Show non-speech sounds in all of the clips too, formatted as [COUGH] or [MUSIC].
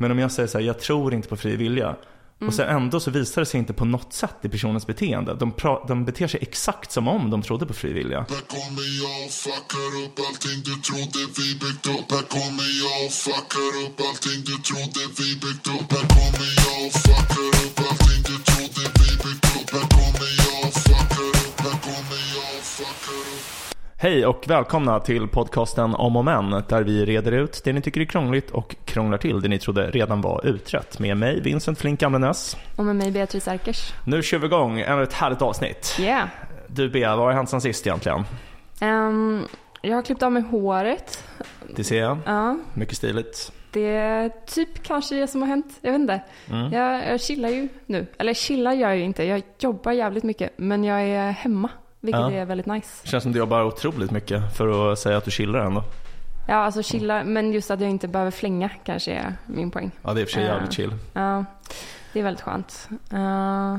Men om jag säger så här, jag tror inte på fri vilja. Och sen ändå så visar det sig inte på något sätt i personens beteende. De, pra- de beter sig exakt som om de trodde på fri vilja. Här kommer jag och fuckar upp allting du trodde vi byggt upp Här kommer jag och fuckar upp allting du trodde vi byggt upp Här kommer jag och fuckar Hej och välkomna till podcasten Om och Men där vi reder ut det ni tycker är krångligt och krånglar till det ni trodde redan var utrett. Med mig Vincent Flink Gamlenäs. Och med mig Beatrice Erkers. Nu kör vi igång ännu ett härligt avsnitt. Yeah. Du Bea, vad har hänt sen sist egentligen? Ehm, jag har klippt av mig håret. Det ser jag. Ja, Mycket stiligt. det är typ kanske det som har hänt. Jag vet inte. Mm. Jag, jag chillar ju nu. Eller chillar gör jag ju inte. Jag jobbar jävligt mycket. Men jag är hemma. Vilket Ja. är väldigt nice. Känns som du jobbar otroligt mycket för att säga att du chillar ändå. Ja, alltså chilla. Men just att jag inte behöver flänga kanske är min poäng. Ja, det är i och för sig jävligt chill. Ja, det är väldigt skönt. Eh,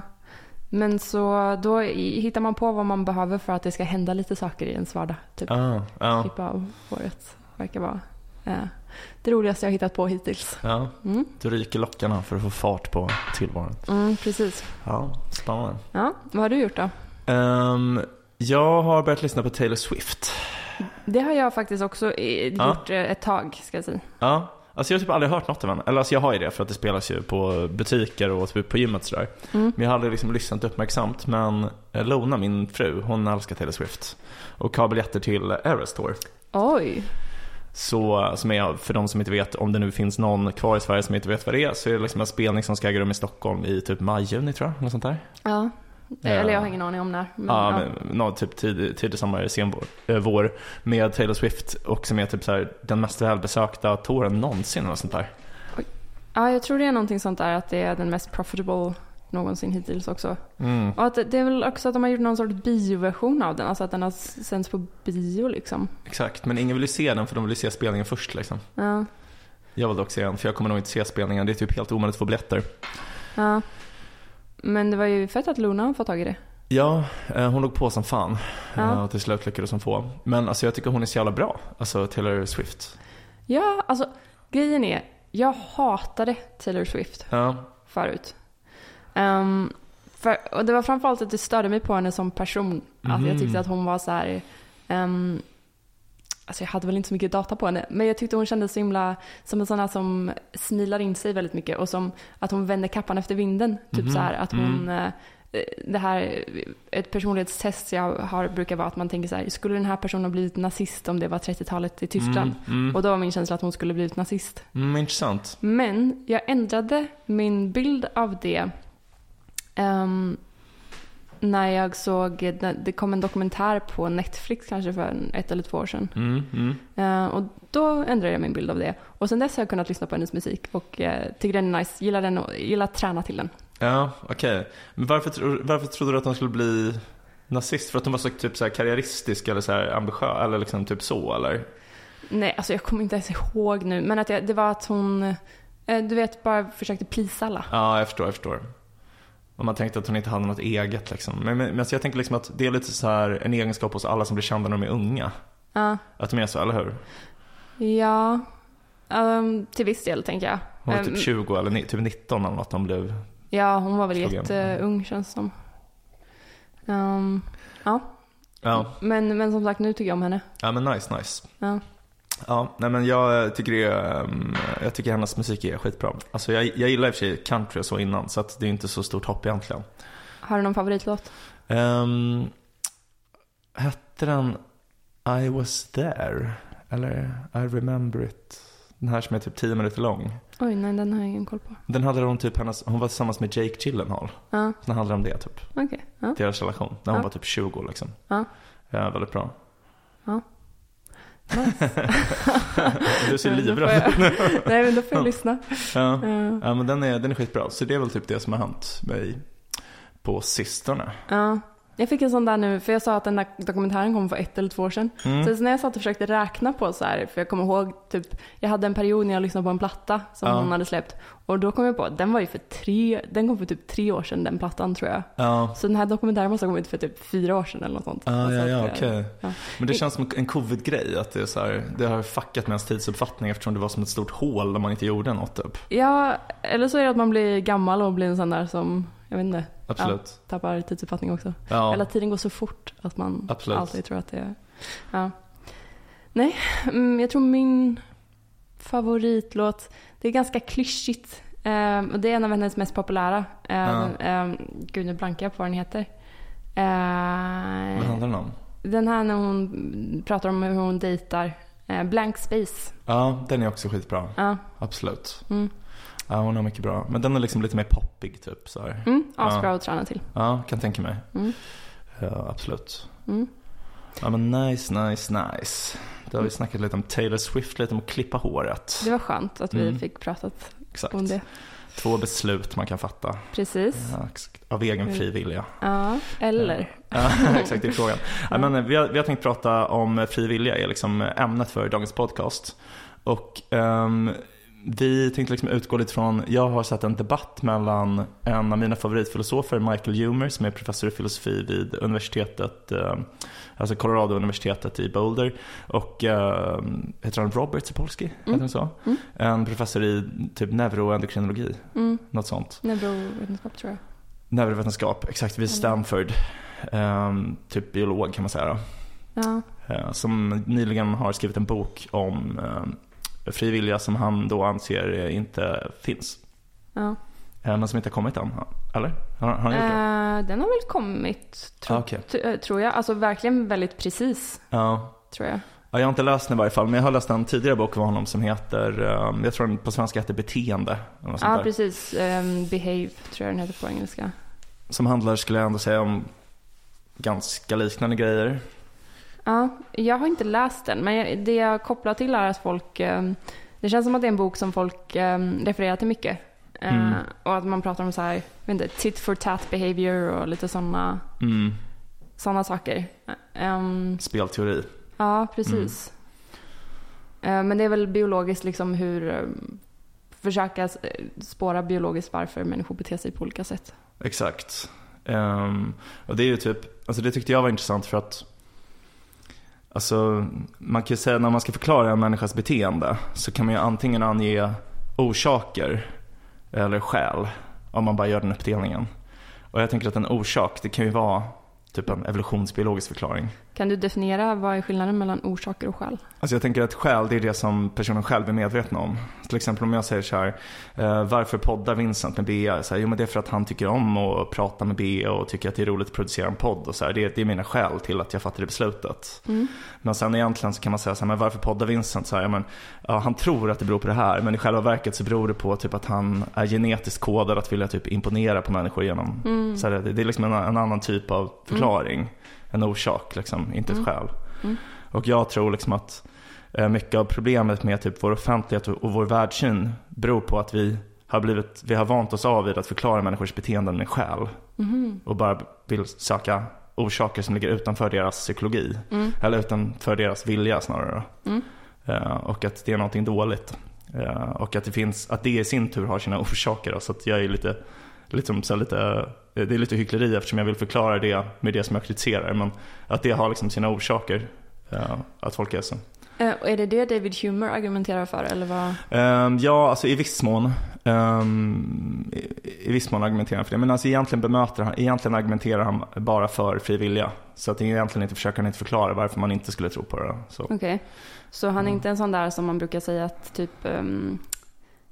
men så då hittar man på vad man behöver för att det ska hända lite saker i ens vardag. Typ. Ja, ja, klippa av håret. Verkar vara eh, det roligaste jag hittat på hittills. ja. Mm. Du ryker lockarna för att få fart på tillvaron. Mm, precis. Ja, spännande. Ja, vad har du gjort då? Ehm, jag har börjat lyssna på Taylor Swift. Det har jag faktiskt också eh, Ja. gjort eh, ett tag, ska jag säga. Ja, alltså jag har typ aldrig hört något av henne. Eller alltså jag har ju det för att det spelas ju på butiker och typ på gymmet och sådär. Mm. Men jag har aldrig liksom lyssnat uppmärksamt. Men eh, Lona, min fru, hon älskar Taylor Swift. Och har biljetter till Eras Tour. Oj. Så, som är, för de som inte vet, om det nu finns någon kvar i Sverige som inte vet vad det är, så är det liksom en spelning som ska äga rum i Stockholm i typ maj, juni tror jag. Något sånt där. Ja. Ja. Eller jag har ingen aning om när. Men, Ja, ja. men, no, typ tidig, tidig sommar, sen vår, eh, vår. Med Taylor Swift och som är typ så här, den mest välbesökta touren någonsin eller sånt där. ja, jag tror det är någonting sånt där att det är den mest profitable någonsin hittills också. Mm. Och att det, det är väl också att de har gjort någon sorts bioversion av den. Alltså att den har sänds på bio liksom. Exakt, men ingen vill ju se den för de vill ju se spelningen först liksom. Ja. Jag vill dock se den, för jag kommer nog inte se spelningen. Det är typ helt omöjligt att få biljetter. ja. Men det var ju fett att Luna har fått tag i det. Ja, eh, hon låg på som fan. Ja. Eh, Och till slut lyckades hon få. Men alltså jag tycker hon är så jävla bra. Alltså Taylor Swift. Ja, alltså grejen är, jag hatade Taylor Swift Ja, förut. Ehm, för, och det var framförallt att det störde mig på henne som person. Att jag Mhm. tyckte att hon var så här. ehm, alltså jag hade väl inte så mycket data på henne. Men jag tyckte hon kändes så himla som en sån här som smilar in sig väldigt mycket. Och som att hon vänder kappan efter vinden. Typ Mhm. så här att hon... eh, det här, ett personlighetstest jag har brukar vara att man tänker så här, skulle den här personen ha blivit nazist om det var 30-talet i Tyskland? Mm, mm. Och då var min känsla att hon skulle blivit nazist. Mm, intressant. Men jag ändrade min bild av det ehm, när jag såg, det kom en dokumentär på Netflix kanske för ett eller två år sedan. Mm, mm. Eh, och då ändrade jag min bild av det. Och sen dess har jag kunnat lyssna på hennes musik och uh, tycker den är nice, gillar den och gillar att träna till den. Ja, okej. Men varför, varför trodde du att hon skulle bli nazist? För att hon var så typ så här karriäristisk eller så här ambitiös eller liksom typ så eller? Nej, alltså jag kommer inte ens ihåg nu, men att jag, det var att hon, eh, du vet, bara försökte plisa alla. Ja, jag förstår, jag förstår. Och man tänkte att hon inte hade något eget liksom. Men, men, men så jag tänker liksom att det är lite så här en egenskap hos alla som blir kända när de är unga. Ja, Att de är så, eller hur? ja ehm, till viss del tänker jag. Hon var Ehm, typ 20 eller typ 19 eller något de blev. Ja, hon var väl igenom. jätteung känns som. Ehm, ja, Ja, men, men som sagt nu tycker jag om henne. ja men nice, nice. Ja. Ja, nej men jag tycker det är, um, jag tycker hennes musik är skitbra. Alltså jag, jag gillar i och för sig country och så innan så att det är inte så stort hopp egentligen. Har du någon favoritlåt? Um, hette den I was there? Eller I remember it? Den här som är typ 10 minuter lång. Oj, nej den har jag ingen koll på. Den handlar om typ hennes, hon var tillsammans med Jake Gyllenhaal. Ja, Så den handlar om det typ. okej. Ja, Deras relation. När hon Ja. var typ 20 liksom. Ja. Ja, väldigt bra. ja. [LAUGHS] Du ser livrädd jag- Nej, men då får jag lyssna. ja. Ja. ja, men den är, den är skitbra. Så det är väl typ det som har hänt mig på sistone. Ja. Jag fick en sån där nu, för jag sa att den där dokumentären kom för ett eller två år sedan. Mm. Så när jag satt och försökte räkna på så här, för jag kommer ihåg typ, jag hade en period när jag lyssnade på en platta som Ja. hon hade släppt. Och då kom jag på att den var ju för tre, den kom för typ tre år sedan den plattan tror jag. Ja. Så den här dokumentären måste ha kommit för typ fyra år sedan eller något sånt. Ah, ja, ja, att, okej. ja. Men det känns som en covid-grej, att det är så här, det har fuckat med ens tidsuppfattning eftersom det var som ett stort hål där man inte gjorde något typ. Ja, eller så är det att man blir gammal och blir en sån där som, jag vet inte, Absolut. tappar tidsuppfattning också. Ja, Eller tiden går så fort att man Absolut. alltid tror att det är... Ja. Nej, mm, jag tror min favoritlåt, det är ganska klyschigt. Ehm, det är en av hennes mest populära. Um, um, gud, nu blankar jag på vad den heter. Ehm, vad handlar den om? den här när hon pratar om hur hon dejtar. Eh, Blank Space. Ja, den är också skitbra. Ja, Absolut. mm. Ja, hon har mycket bra. Men den är liksom lite mer poppig typ så här. Mm, asbra Ja. att träna till. Ja, kan tänka mig. Mm. Ja, absolut. Mm. Ja men nice, nice, nice. Då har vi snackat lite om Taylor Swift, lite om att klippa håret. Det var skönt att vi Mm. fick pratat Exakt. om det. Två beslut man kan fatta. Precis. Ja. Av egen fri vilja. Ja, eller? Ja, [LAUGHS] exakt, det är frågan. [LAUGHS] Ja, men, eh, vi, har, vi har tänkt prata om fri vilja, är liksom ämnet för dagens podcast. Och ehm, vi tänkte liksom utgå lite från, jag har sett en debatt mellan en av mina favoritfilosofer, Michael Humer, som är professor i filosofi vid universitetet, eh, alltså Colorado-universitetet i Boulder, och eh, heter han Robert Sapolsky? Heter Mm. han så? Mm. En professor i typ neuroendokrinologi, Mm. något sånt. Neurovetenskap tror jag. Neurovetenskap, exakt, vid Stanford. Ehm, typ biolog kan man säga. Ja. Eh, som nyligen har skrivit en bok om eh, frivilliga som han då anser eh, inte finns. ja. Men som inte har kommit än. Eller? Har, har han gjort det? Eh, den har väl kommit, tro, Ah, okej. t- eh, tror jag. Alltså verkligen väldigt precis, Ja. tror jag. ja. Jag har inte läst den i varje fall, men jag har läst en tidigare bok av honom som heter, jag tror den på svenska heter Beteende. Ja, där. precis. Ehm, behave, tror jag den heter på engelska. Som handlar, skulle jag ändå säga, om ganska liknande grejer. Ja, jag har inte läst den, men det jag kopplar till är att folk... ehm, det känns som att det är en bok som folk ehm, refererar till mycket. Eh, Mm. Och att man pratar om så här, inte, tit for tat behavior och lite sådana Mm. såna saker. Ehm, Spelteori. Ja, precis. Eh, Men det är väl biologiskt liksom hur eh, försöka eh, spåra biologiskt varför människor beter sig på olika sätt. Exakt. Ehm, och det är ju typ, alltså det tyckte jag var intressant för att Alltså, man kan ju säga när man ska förklara en människas beteende så kan man ju antingen ange orsaker eller skäl om man bara gör den uppdelningen. Och jag tänker att en orsak, det kan ju vara typ en evolutionsbiologisk förklaring. Kan du definiera vad är skillnaden mellan orsaker och skäl? Alltså jag tänker att skäl, det är det som personen själv är medveten om. Till exempel om jag säger så här, eh, varför poddar Vincent med Bea? Så här, jo men det är för att han tycker om att prata med Bea och tycker att det är roligt att producera en podd. Och så här, det, det är mina skäl till att jag fattade beslutet. Men sen egentligen så kan man säga så här, men varför poddar Vincent? Så här, ja, men, ja, han tror att det beror på det här, men i själva verket så beror det på typ att han är genetiskt kodad att vilja typ imponera på människor genom, så här, det, det är liksom en, en annan typ av förklaring. En orsak, liksom, inte ett skäl. Och jag tror liksom att eh, mycket av problemet med typ vår offentlighet och vår världssyn beror på att vi har, blivit, vi har vant oss av vid att förklara människors beteenden med skäl. Och bara vill söka orsaker som ligger utanför deras psykologi. Eller utanför deras vilja snarare. Eh, och att det är någonting dåligt. Eh, och att det, finns, att det i sin tur har sina [LAUGHS] orsaker. Så att jag är lite, liksom, så lite, det är lite hyckleri eftersom jag vill förklara det med det som jag kritiserar. Men att det har liksom sina orsaker. eh, att folk är så. Eh, Och är det det David Humer argumenterar för eller vad? Ehm, ja, alltså i viss mån. Ehm, i, viss mån argumenterar han för det. Men alltså egentligen bemöter han, egentligen argumenterar han bara för fri vilja. Så att egentligen inte försöker han inte förklara varför man inte skulle tro på det. Så. Okej. Så han är inte en sån där som man brukar säga att typ ehm,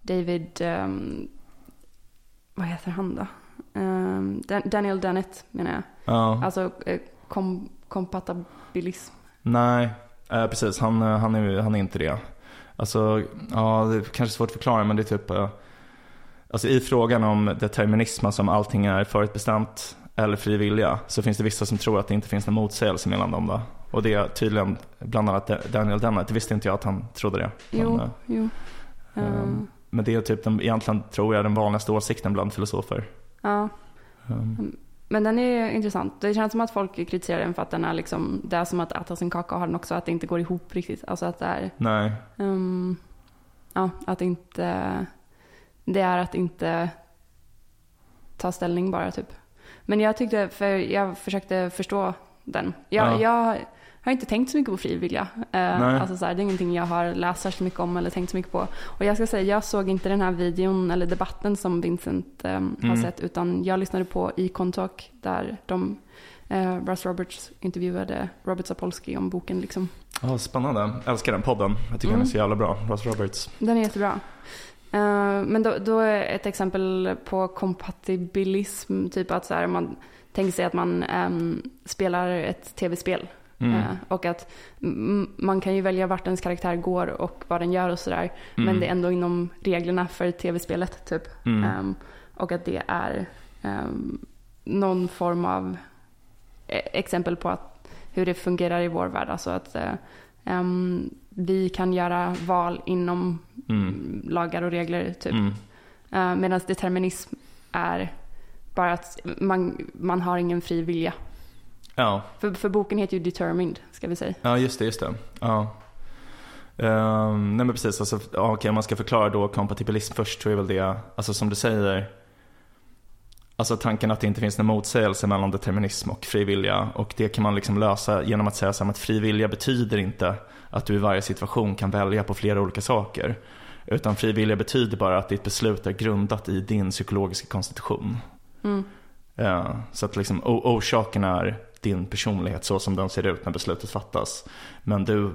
David, ehm, vad heter han då? Dan- Daniel Dennett menar jag. Ja, Alltså eh, kom, kompatibilism. nej, eh, precis. Han, eh, han, är, han är inte det. Alltså, ja, det är kanske svårt att förklara men det är typ eh, Alltså i frågan om determinism, alltså om allting är förutbestämt eller fri vilja, så finns det vissa som tror att det inte finns någon motsägelse mellan dem. Då. Och det är tydligen bland annat Daniel Dennett, det visste inte jag att han trodde det. Jo, Men, jo. Um, men det är typ den, egentligen tror jag den vanligaste åsikten bland filosofer. Ja. Um, men den är intressant. Det känns som att folk kritiserar den för att den är liksom, det är som att äta sin kaka och ha den också, att det inte går ihop riktigt. Alltså att det är, Nej. ehm, ja, att inte, det är att inte ta ställning bara typ. Men jag tyckte, för jag försökte förstå den. Jag, Ja. jag har inte tänkt så mycket på fri vilja. Eh, alltså så här, det är ingenting jag har läst så mycket om eller tänkt så mycket på. Och jag ska säga, jag såg inte den här videon eller debatten som Vincent har Mm. sett, utan jag lyssnade på Econ Talk där de, eh, Russ Roberts intervjuade Robert Sapolsky om boken liksom. Ja, spännande. Älskar den podden. Jag tycker Mm. den är så jävla bra. Ross Roberts. Den är jättebra. Eh, men då, då är ett exempel på kompatibilism, typ att så här, man tänker sig att man ehm, spelar ett tv-spel. Mm. Eh, och att man kan ju välja vart ens karaktär går och vad den gör och sådär. Men Mm. det är ändå inom reglerna för tv-spelet typ. Mm. Ehm, och att det är ehm, någon form av e- exempel på att, hur det fungerar i vår värld. Alltså att eh, ehm, vi kan göra val inom Mm. lagar och regler typ. Mm. Uh, Medan determinism är bara att man, man har ingen fri vilja. Ja. För, för boken heter ju Determined, ska vi säga. ja, just det. Just det. Ja. Ehm, nej men precis, alltså, ja, okej, om man ska förklara då kompatibilism först så är väl det, alltså som du säger, alltså tanken att det inte finns någon motsägelse mellan determinism och frivilliga och det kan man liksom lösa genom att säga så att frivilliga betyder inte att du i varje situation kan välja på flera olika saker. Utan frivilliga betyder bara att ditt beslut är grundat i din psykologiska konstitution. Mm. Ja, så att liksom orsaken är din personlighet så som den ser ut när beslutet fattas. Men du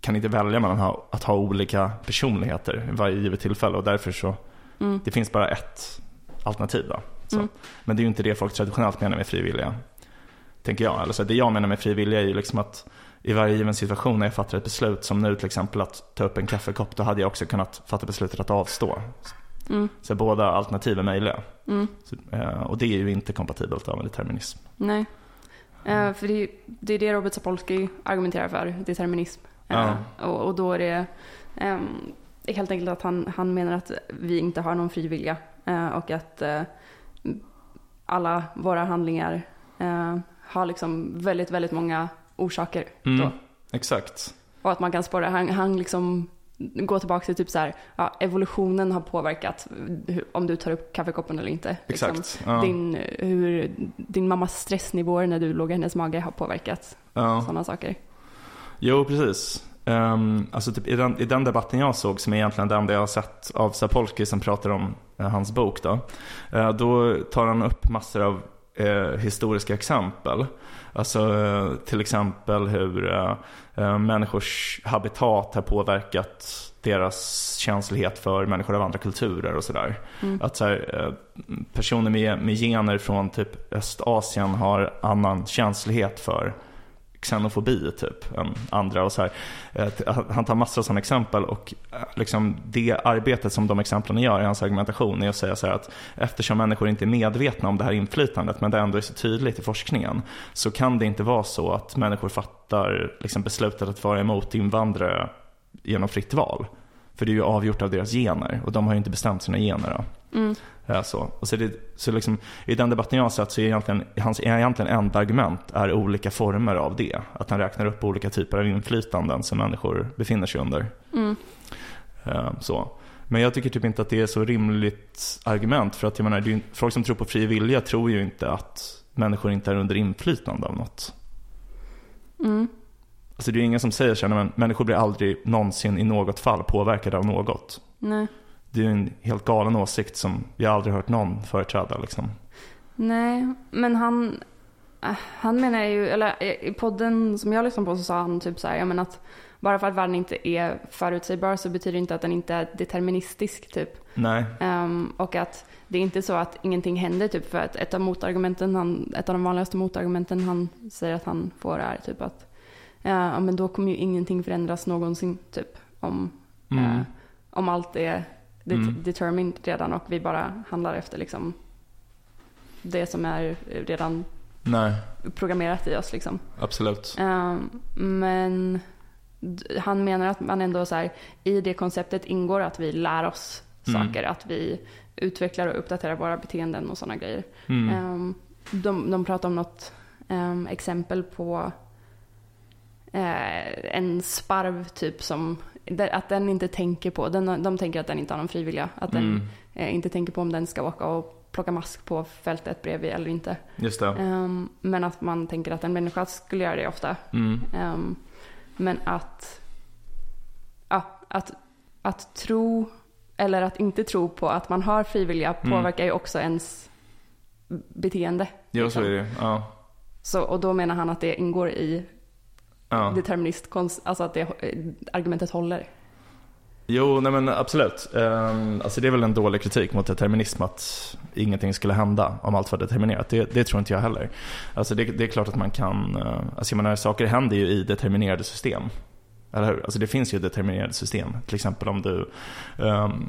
kan inte välja mellan ha- att ha olika personligheter i varje givet tillfälle och därför så, Mm. det finns bara ett alternativ då. Mm. Men det är ju inte det folk traditionellt menar med frivilliga. Tänker jag. Eller så det jag menar med frivilliga är ju liksom att i varje given situation när jag fattar ett beslut, som nu till exempel att ta upp en kaffekopp, då hade jag också kunnat fatta beslutet att avstå. Mm. Så båda alternativ är möjliga. Mm. Så, eh, och det är ju inte kompatibelt med determinism. Nej. Eh, för det det är det Robert Sapolsky argumenterar för, determinism. Eh, och, och då är det ehm, helt enkelt att han, han menar att vi inte har någon fri vilja. eh, och att eh, alla våra handlingar eh, har liksom väldigt, väldigt många orsaker. Mm, exakt. Och att man kan spåra, han, han liksom går tillbaka till typ så här, ja, evolutionen har påverkat hur, om du tar upp kaffekoppen eller inte. Liksom, Exakt. Ja. din, hur din mammas stressnivåer när du låg i hennes mage har påverkat ja. sådana saker. Jo, precis. Um, alltså typ i, den, I den debatten jag såg, som är egentligen den där jag har sett av Sapolsky som pratar om eh, hans bok, då, eh, då tar han upp massor av eh, historiska exempel. Alltså eh, till exempel hur eh, eh, människors habitat har påverkat deras känslighet för människor av andra kulturer och sådär. Mm. Att så här, eh, personer med, med gener från typ Östasien har annan känslighet för xenofobi typ än andra och så här. Eh, han tar massor av sådana exempel och eh, liksom det arbetet som de exemplen gör i hans argumentation är att säga så här att eftersom människor inte är medvetna om det här inflytandet men det ändå är så tydligt i forskningen så kan det inte vara så att människor fattar liksom beslutet att vara emot invandrare genom fritt val. För det är ju avgjort av deras gener och de har ju inte bestämt sina gener. Då. Mm. Ja, så. Och så det, så liksom, I den debatten jag har sett så är egentligen, hans egentligen enda argument är olika former av det. Att han räknar upp olika typer av inflytanden som människor befinner sig under. Mm. Eh, Så. Men jag tycker typ inte att det är så rimligt argument. För att jag menar, ju, folk som tror på fri vilja tror ju inte att människor inte är under inflytande av något. Mm. Alltså det är ju ingen som säger så men människor blir aldrig någonsin i något fall påverkade av något. Nej. Det är en helt galen åsikt som jag aldrig hört någon företräda liksom. Nej, men han, äh, han menar ju, eller i podden som jag lyssnade på så sa han typ så här, ja men att bara för att världen inte är förutsägbar så betyder det inte att den inte är deterministisk typ. Nej. Ehm, och att det är inte så att ingenting händer typ för att ett av motargumenten, han, ett av de vanligaste motargumenten han säger att han får är typ att ja men då kommer ju ingenting förändras någonsin typ om, Mm. eh, om allt är det- Mm. determined redan och vi bara handlar efter liksom det som är redan Nej, programmerat i oss liksom. absolut. Ehm, men han menar att man ändå så här, i det konceptet ingår att vi lär oss Mm. saker, att vi utvecklar och uppdaterar våra beteenden och sådana grejer. Mm. Ehm, de, de pratar om något ehm, exempel på eh, en sparv typ som, att den inte tänker på, den, de tänker att den inte har någon frivilliga. Att den Mm, eh, inte tänker på om den ska åka och plocka mask på fältet bredvid eller inte. just det. Ehm, men att man tänker att en människa skulle göra det ofta. Mm, Ehm, men att, ja, att, att tro eller att inte tro på att man har frivilliga Mm. påverkar ju också ens beteende. så liksom. är det ja. Så, och då menar han att det ingår i ja. deterministkonst, alltså att det, eh, argumentet håller. Jo, nej men absolut. Um, alltså det är väl en dålig kritik mot determinism att ingenting skulle hända om allt var determinerat. Det, det tror inte jag heller. Alltså det, det är klart att man kan, uh, alltså jag menar saker händer ju i determinerade system. Eller hur? Alltså det finns ju determinerade system. Till exempel om du, um,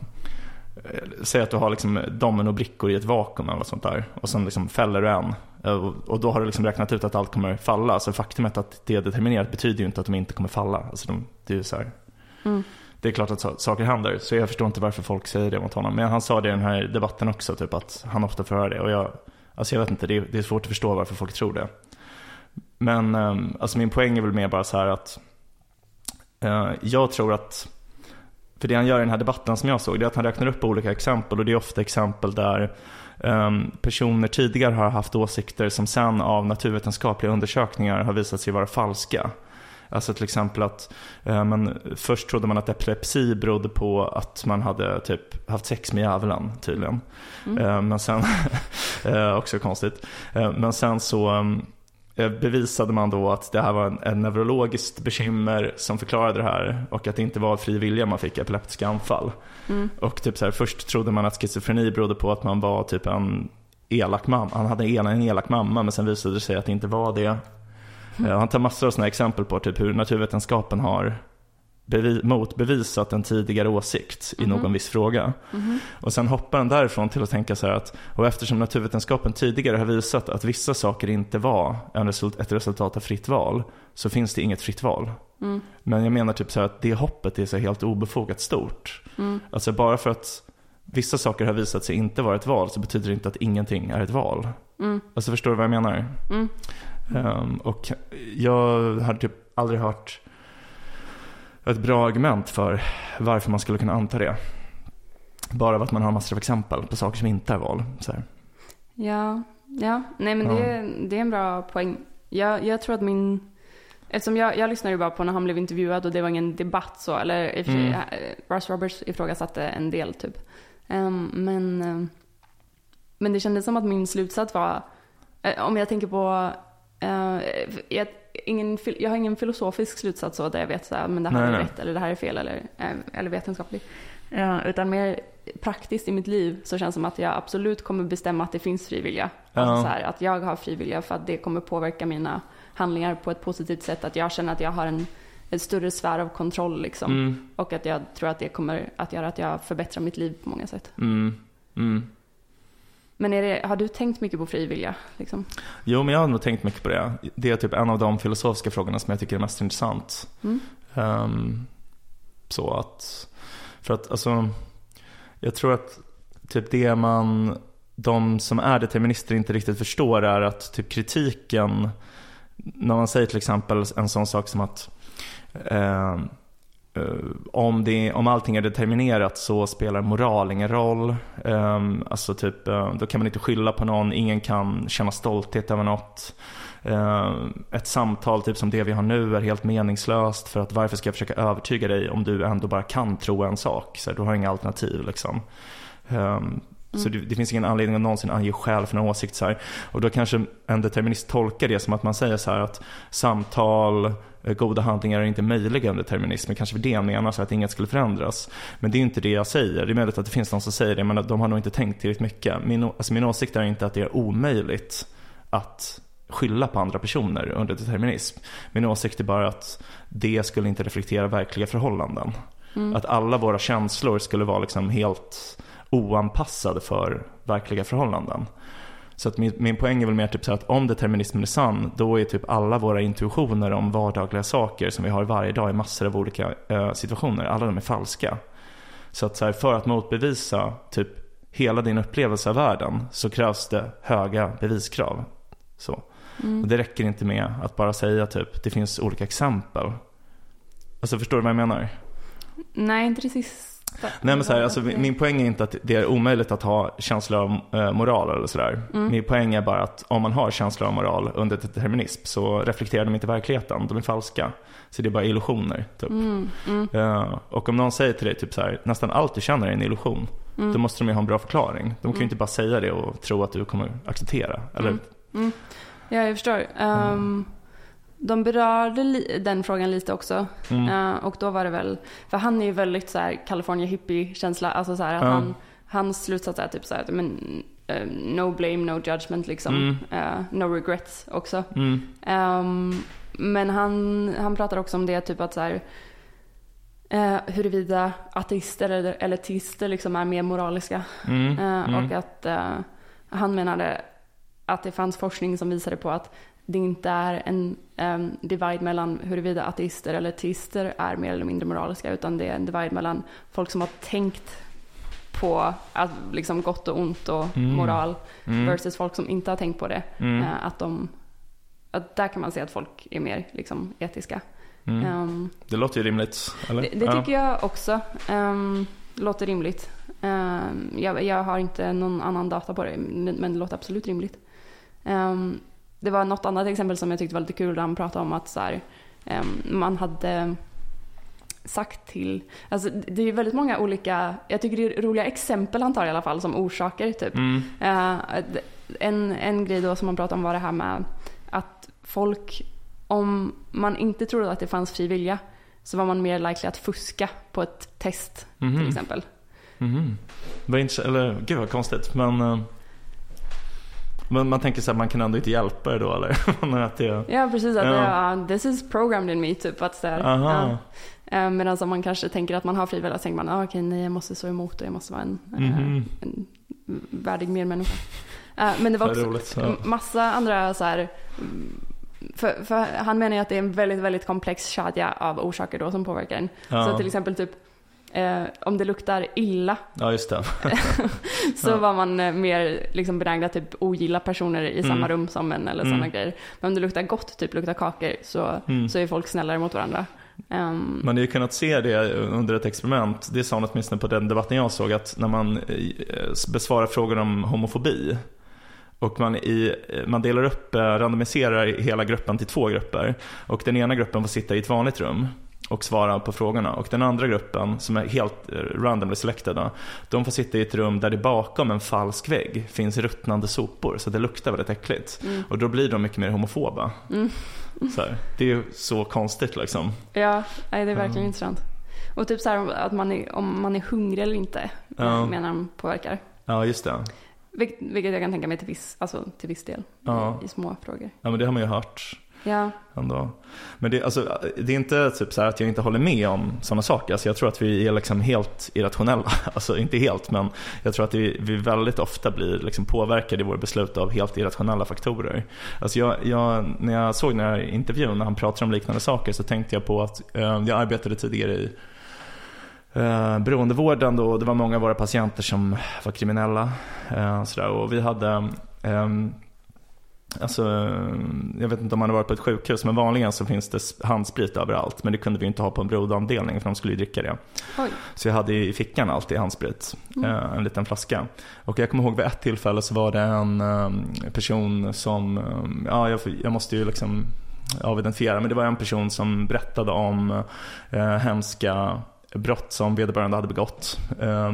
säg att du har liksom dominobrickor i ett vakuum eller sånt där. Och sen liksom fäller du en. eh, Och då har du liksom räknat ut att allt kommer falla. Så faktumet att det är determinerat betyder ju inte att de inte kommer falla. Alltså de, det är så här. Mm. Det är klart att sa- saker händer, så jag förstår inte varför folk säger det mot honom. Men han sa det i den här debatten också, typ att han ofta får höra det. Och jag, alltså jag vet inte, det är, det är svårt att förstå varför folk tror det. Men ehm, alltså min poäng är väl mer bara så här att eh, jag tror att, för det han gör i den här debatten som jag såg, det är att han räknar upp olika exempel och det är ofta exempel där ehm, personer tidigare har haft åsikter som sen av naturvetenskapliga undersökningar har visat sig vara falska. Alltså till exempel att eh, man, först trodde man att epilepsi berodde på att man hade typ haft sex med djävulen tydligen. Eh, men sen, [LAUGHS] eh, också konstigt. Eh, men sen så eh, bevisade man då att det här var en, en neurologiskt bekymmer som förklarade det här och att det inte var fri vilja man fick epileptiska anfall. Och typ så här, först trodde man att schizofreni berodde på att man var typ en elak mamma. Han hade en, en elak mamma men sen visade det sig att det inte var det. Eh, Han tar massor av sådana exempel på typ hur naturvetenskapen har bevi- motbevisat en tidigare åsikt i någon viss fråga. Och sen hoppar han därifrån till att tänka så här att, och eftersom naturvetenskapen tidigare har visat att vissa saker inte var result- ett resultat av fritt val, så finns det inget fritt val. Men jag menar typ så här att det hoppet är så helt obefogat stort. Alltså bara för att vissa saker har visat sig inte vara ett val så betyder det inte att ingenting är ett val. Alltså förstår du vad jag menar? Ehm, och jag hade typ aldrig hört ett bra argument för varför man skulle kunna anta det. Bara av att man har massor av exempel på saker som inte är val. Ja, ja. nej men det, är- det är en bra poäng. Jag, jag tror att min, eftersom jag, jag lyssnade ju bara på när han blev intervjuad och det var ingen debatt så, eller i och för sig, Mm. eh, Russ Roberts ifrågasatte en del typ. Ehm, men, ehm, men det kändes som att min slutsats var, eh, om jag tänker på, eh, jag, ingen, jag har ingen filosofisk slutsats så där jag vet så här, men det här Nej, är nej. rätt eller det här är fel eller, eh, eller vetenskaplig. Ja, utan mer praktiskt i mitt liv så känns det som att jag absolut kommer bestämma att det finns frivilliga. Alltså Ja. så här, att jag har frivilliga för att det kommer påverka mina handlingar på ett positivt sätt. Att jag känner att jag har en, en större sfär av kontroll liksom. Mm, Och att jag tror att det kommer att göra att jag förbättrar mitt liv på många sätt. mm, mm. Men är det, har du tänkt mycket på frivilliga? Liksom? Jo, men jag har nog tänkt mycket på det. Det är typ en av de filosofiska frågorna som jag tycker är mest intressant. Mm. Ehm, så att, för att alltså, jag tror att typ det man, de som är determinister inte riktigt förstår är att typ kritiken, när man säger till exempel en sån sak som att eh, om, det, om allting är determinerat så spelar moral ingen roll. Um, alltså typ, eh, då kan man inte skylla på någon, ingen kan känna stolthet över något. Eh, ett samtal typ som det vi har nu är helt meningslöst för att varför ska jag försöka övertyga dig om du ändå bara kan tro en sak? Så här, du har inga alternativ liksom. Ehm, Så det, det finns ingen anledning att någonsin ange skäl för en åsikt så här. Och då kanske en determinist tolkar det som att man säger så här att samtal, eh, goda handlingar är inte möjliga under determinism. Kanske för det han menar så att inget skulle förändras. Men det är inte det jag säger. Det är möjligt att det finns någon som säger det men att de har nog inte tänkt tillräckligt mycket. Min, alltså min åsikt är inte att det är omöjligt att skylla på andra personer under determinism. Min åsikt är bara att det skulle inte reflektera verkliga förhållanden. Att alla våra känslor skulle vara liksom helt oanpassade för verkliga förhållanden. Så att min, min poäng är väl mer typ så att om determinismen är sann, då är typ alla våra intuitioner om vardagliga saker som vi har varje dag i massor av olika eh, situationer, alla de är falska. Så att så här, för att motbevisa typ hela din upplevelse av världen så krävs det höga beviskrav. Så. Mm. Och det räcker inte med att bara säga typ, det finns olika exempel. Alltså förstår du vad jag menar? Nej, inte det sista. Nej men så här, alltså, min poäng är inte att det är omöjligt att ha känslor av eh, moral eller sådär. Mm. Min poäng är bara att om man har känslor av moral under determinism så reflekterar de inte verkligheten, de är falska. Så det är bara illusioner. Typ. Mm, mm, Eh, och om någon säger till dig typ så här, nästan allt du känner är en illusion. mm. Då måste de ju ha en bra förklaring. De kan ju Mm. inte bara säga det och tro att du kommer acceptera. Eller? Mm. Mm. Ja, jag förstår. Um, de berörde li- den frågan lite också. Mm. Eh, och då var det väl, för han är ju väldigt så här California hippie-känsla. Alltså så här att Ja. han, hans slutsats är typ så här, men, eh, no blame, no judgment liksom. Mm. Eh, no regrets också. Mm. Ehm, men han, han pratar också om det typ att så här, eh, huruvida ateister eller, eller teister liksom är mer moraliska. Mm. Eh, Mm. Och att han menade att det fanns forskning som visade på att det inte är en um, divide mellan huruvida ateister eller teister är mer eller mindre moraliska utan det är en divide mellan folk som har tänkt på att, liksom gott och ont och Mm. moral Mm. versus folk som inte har tänkt på det. Mm. Eh, att de, att där kan man se att folk är mer liksom, etiska. Ehm, Det låter ju rimligt. Eller? det, det tycker jag också. Um, låter rimligt. Ehm, jag, jag har inte någon annan data på det, men, det låter absolut rimligt. Ehm, det var något annat exempel som jag tyckte var lite kul där han pratade om att så här, ehm, man hade sagt till, alltså det är väldigt många olika, jag tycker det är roliga exempel han tar i alla fall som orsaker typ. Mm. Eh, en, en grej då som man pratade om var det här med att folk, om man inte trodde att det fanns fri vilja så var man mer likely att fuska på ett test Mhm. till exempel. Mhm. Vad intress- eller, gud vad konstigt. Men, eh, men man tänker så här, man kan ändå inte hjälpa det då eller? [LAUGHS] Att det, Ja precis, att Ja. det är, this is programmed in me typ. Att så här. Eh, Medan om man kanske tänker att man har fri vilja så tänker man, ah, okej nej jag måste stå emot och jag måste vara en, eh, Mhm. en värdig medmänniska. Eh, men det var också roligt. Ja. massa andra så här, mm, för, för han menar ju att det är en väldigt, väldigt komplex kedja av orsaker då som påverkar en. Ja. Så till exempel typ eh, om det luktar illa ja, just det. [LAUGHS] så Ja. var man eh, mer liksom benägna att typ ogilla personer i samma Mm. rum som en eller Mm. sådana grejer. Men om det luktar gott, typ luktar kakor, så, Mm. så är folk snällare mot varandra. Ehm, Man har ju kunnat se det under ett experiment. Det sa han åtminstone på den debatten jag såg att när man eh, besvarar frågor om homofobi och man, i, man delar upp, eh, randomiserar hela gruppen till två grupper och den ena gruppen får sitta i ett vanligt rum och svara på frågorna och den andra gruppen som är helt eh, randomly selected då, de får sitta i ett rum där det bakom en falsk vägg finns ruttnande sopor så det luktar väldigt äckligt mm, och då blir de mycket mer homofoba. mm. Så här. Det är ju så konstigt liksom. Ja, nej, det är verkligen Ja. intressant. Och typ så här att man är, om man är hungrig eller inte, Ja. menar de påverkar. Ja, just det. Vilket, vilket jag kan tänka mig till viss, alltså, till viss del Ja. i, i små frågor. Ja men det har man ju hört Ja, ändå. Men det, alltså, det är inte typ så här att jag inte håller med om sådana saker. Alltså, jag tror att vi är liksom helt irrationella. [LAUGHS] Alltså inte helt men jag tror att vi, vi väldigt ofta blir liksom påverkade i våra beslut av helt irrationella faktorer. Alltså jag, jag, när jag såg den här intervjun när han pratade om liknande saker så tänkte jag på att eh, jag arbetade tidigare i eh, beroendevården då det var många av våra patienter som var kriminella. Eh, sådär, och vi hade eh, Alltså, jag vet inte om man har varit på ett sjukhus, men vanligen så finns det handsprit överallt. Men det kunde vi inte ha på en blodavdelning för de skulle ju dricka det. oj. Så jag hade i fickan alltid handsprit, Mm. eh, en liten flaska. Och jag kommer ihåg vid ett tillfälle så var det en eh, person som, eh, ja jag, jag måste ju liksom avidentifiera, men det var en person som berättade om eh, hemska brott som vederbörande hade begått. Eh,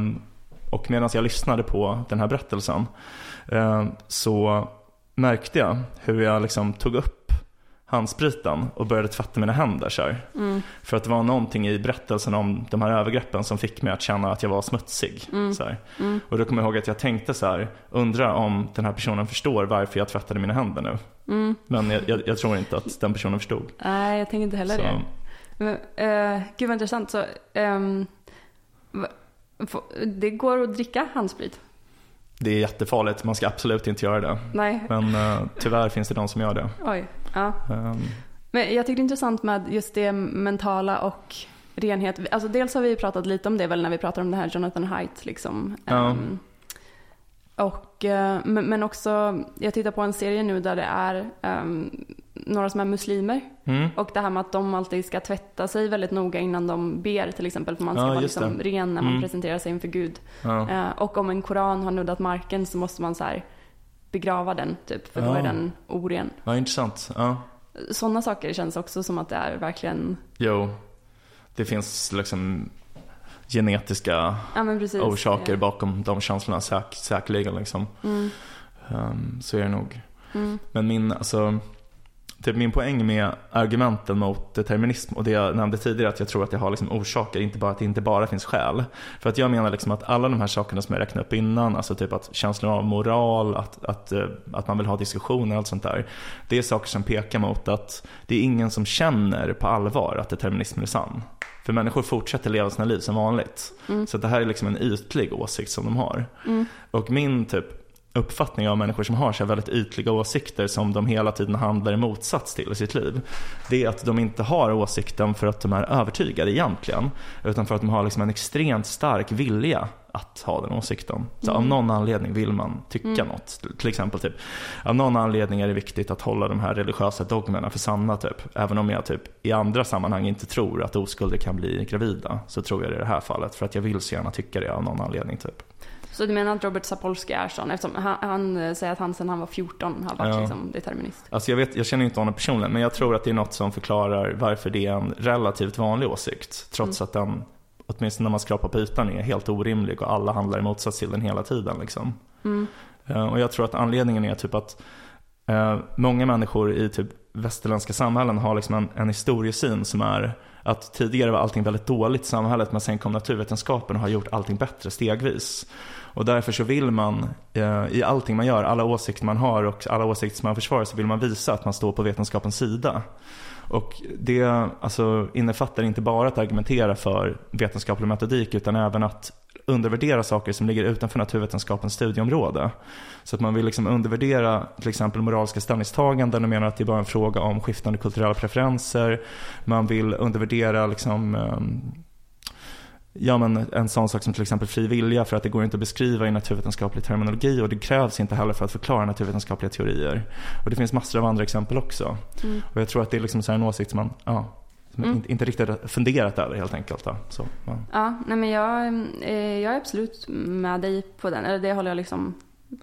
och medan jag lyssnade på den här berättelsen så märkte jag hur jag liksom tog upp handspriten och började tvätta mina händer så. Mm, För att det var någonting i berättelsen om de här övergreppen som fick mig att känna att jag var smutsig. Mm. Så mm. Och då kommer jag ihåg att jag tänkte så här, undrar om den här personen förstår varför jag tvättade mina händer nu. Mm. Men jag, jag, jag tror inte att den personen förstod. Nej, jag tänker inte heller Så, det. Men, eh, gud vad intressant. Så, få- det går att dricka handsprit? Det är jättefarligt, man ska absolut inte göra det. Nej, Men eh, tyvärr finns det de som gör det. oj. Ja. Ehm, Men jag tycker det är intressant med just det mentala och renhet. Alltså dels har vi pratat lite om det väl när vi pratar om det här Jonathan Haidt liksom. Ja. Ehm, och eh, men, också, jag tittar på en serie nu där det är ehm, några som är muslimer. Mm. Och det här med att de alltid ska tvätta sig väldigt noga innan de ber till exempel. För man ska Ja, vara liksom det. ren när man Mm. presenterar sig inför Gud. Ja. Eh, och om en koran har nuddat marken så måste man så här begrava den typ. För då Ja. är den oren. ja, intressant. Ja. Sådana saker känns också som att det är verkligen, Jo, det finns liksom genetiska orsaker bakom de känslorna säk, säkerligen liksom. Mm, Um, så är det nog. mm, Men min, alltså, typ min poäng med argumenten mot determinism och det jag nämnde tidigare att jag tror att det har liksom orsaker, inte bara att det inte bara finns skäl. För att jag menar liksom att alla de här sakerna som jag räknade upp innan, alltså typ att känslan av moral, att, att, eh, att man vill ha diskussioner och allt sånt där. Det är saker som pekar mot att det är ingen som känner på allvar att determinism är sann. För människor fortsätter leva sina liv som vanligt. Mm. Så det här är liksom en ytlig åsikt som de har. mm, Och min typ uppfattning av människor som har så väldigt ytliga åsikter som de hela tiden handlar i motsats till i sitt liv. Det är att de inte har åsikten för att de är övertygade egentligen. Utan för att de har liksom en extremt stark vilja att ha den åsikten. Så av Mm. någon anledning vill man tycka Mm. något. Till exempel typ, av någon anledning är det viktigt att hålla de här religiösa dogmerna för sanna typ. Även om jag typ i andra sammanhang inte tror att oskulder kan bli gravida. Så tror jag det i det här fallet. För att jag vill så gärna tycka det av någon anledning typ. Så du menar att Robert Sapolsky är sån? Eftersom han, han eh, säger att han sedan han var 14 har varit Ja. liksom determinist. Alltså jag, vet, jag känner inte honom personligen, men jag tror att det är något som förklarar varför det är en relativt vanlig åsikt. Trots att den, åtminstone när man skrapar på ytan, är helt orimlig och alla handlar i motsats till den hela tiden. Liksom. Mm. Eh, Och jag tror att anledningen är typ att eh, många människor i typ västerländska samhällen har liksom en, en historiesyn som är att tidigare var allting väldigt dåligt i samhället men sen kom naturvetenskapen och har gjort allting bättre stegvis. Och därför så vill man eh, i allting man gör, alla åsikter man har och alla åsikter som man försvarar så vill man visa att man står på vetenskapens sida. Och det alltså, innefattar inte bara att argumentera för vetenskaplig metodik utan även att undervärdera saker som ligger utanför naturvetenskapens studieområde. Så att man vill liksom undervärdera till exempel moraliska ställningstaganden och menar att det är bara en fråga om skiftande kulturella preferenser. Man vill undervärdera liksom, ehm, Ja men en sån sak som till exempel fri vilja för att det går inte att beskriva i naturvetenskaplig terminologi och det krävs inte heller för att förklara naturvetenskapliga teorier. Och det finns massor av andra exempel också. Mm. Och jag tror att det är liksom så här en åsikt som man, ja, som Mm. inte, inte riktigt funderat över helt enkelt. Då. Så, ja. Ja, nej men jag, eh, jag är absolut med dig på den. Eller det håller jag liksom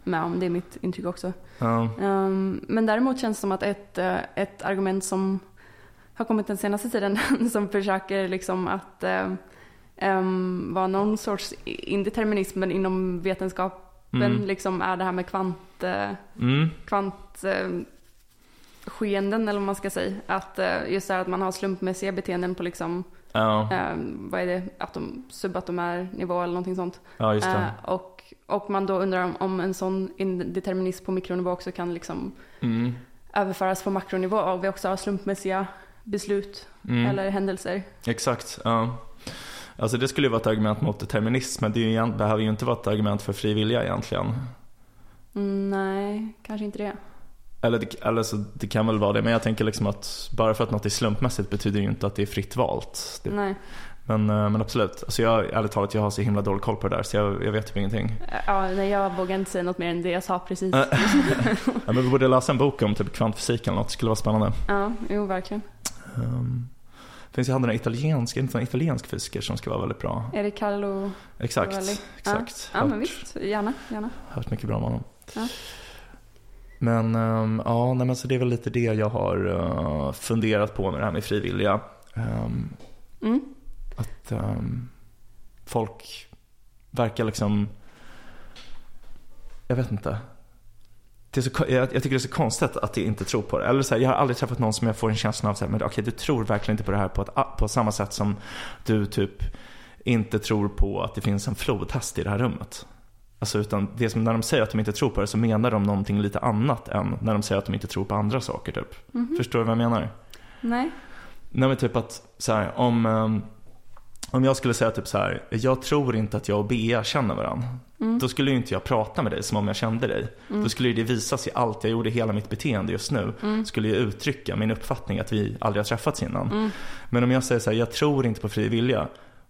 med om. Det är mitt intryck också. Ja, Um, men däremot känns det som att ett, eh, ett argument som har kommit den senaste tiden [LAUGHS] som försöker liksom att vara någon sorts indeterminism men inom vetenskapen Mm. liksom är det här med kvant, eh, mm, kvant skeenden eller vad man ska säga. Att eh, just det här att man har slumpmässiga beteenden på liksom, ja, eh, vad är det, atom, subatomär nivå eller någonting sånt. ja. Eh, och, och man då undrar om, om en sån indeterminism på mikronivå också kan liksom Mm, överföras på makronivå och vi också har slumpmässiga beslut mm. eller händelser. Exakt, ja. Alltså det skulle ju vara ett argument mot determinism, men det ju, behöver ju inte vara ett argument för fri vilja egentligen. Mm, nej, kanske inte det. Eller, det, eller så, det kan väl vara det, men jag tänker liksom att bara för att något är slumpmässigt betyder ju inte att det är fritt valt. Det, Nej. men, eh, men absolut, alltså jag, ärligt talat, jag har så himla dålig koll på det där så jag, jag vet typ ingenting. Ja, nej, jag vågar inte säga något mer än det jag sa precis. [LAUGHS] Ja, men vi borde läsa en bok om typ kvantfysik eller något, det skulle vara spännande. ja, jo verkligen. Um, finns ju han den där italiensk, inte en italiensk fysiker som ska vara väldigt bra. Är det Carlo? Exakt, Rovelli? exakt. Ja, men Hört- visst. Gärna, gärna. hört mycket bra om honom. Ja. Men ehm, ja, nej, men så det är väl lite det jag har eh, funderat på med det här med frivilliga. Ehm, Mm. att ehm, folk verkar liksom, jag vet inte. Det är så, jag, jag tycker det är så konstigt att de inte tror på det. Eller så här, jag har aldrig träffat någon som jag får en känsla av så här, men okej du tror verkligen inte på det här på, ett, på samma sätt som du typ inte tror på att det finns en flodhäst i det här rummet. Alltså utan det som när de säger att de inte tror på det så menar de någonting lite annat än när de säger att de inte tror på andra saker typ. Mhm. Förstår du vad jag menar? Nej. Nej men typ att så här, om, ehm, om jag skulle säga typ så här, jag tror inte att jag och Bea känner varandra. Mm. Då skulle ju inte jag prata med dig som om jag kände dig. Mm. Då skulle ju det visas i allt jag gjorde, hela mitt beteende just nu. Mm. Skulle ju uttrycka min uppfattning att vi aldrig har träffats innan. Mm. Men om jag säger så här, jag tror inte på fri vilja.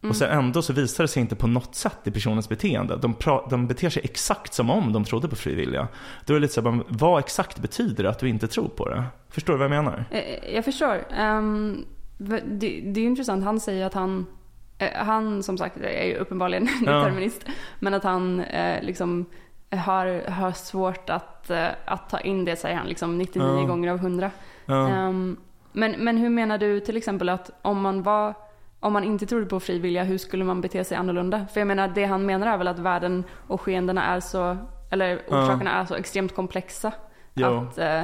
Och sen ändå så visar det sig inte på något sätt i personens beteende. De, pra- de beter sig exakt som om de trodde på fri vilja. Då är det lite så här, vad exakt betyder det att du inte tror på det? Förstår du vad jag menar? Eh, Jag förstår. Ehm, det, det är ju intressant. Han säger att han, eh, han som sagt är ju uppenbarligen [LAUGHS] Ja. determinist. Men att han eh, liksom har, har svårt att, eh, att ta in det, säger han, liksom 99 Ja. gånger av 100. Ja. Ehm, men, men hur menar du till exempel att om man var om man inte trodde på fri vilja, hur skulle man bete sig annorlunda? För jag menar, det han menar är väl att världen och skeendena är så, eller orsakerna är så extremt komplexa. Jo. Att, eh,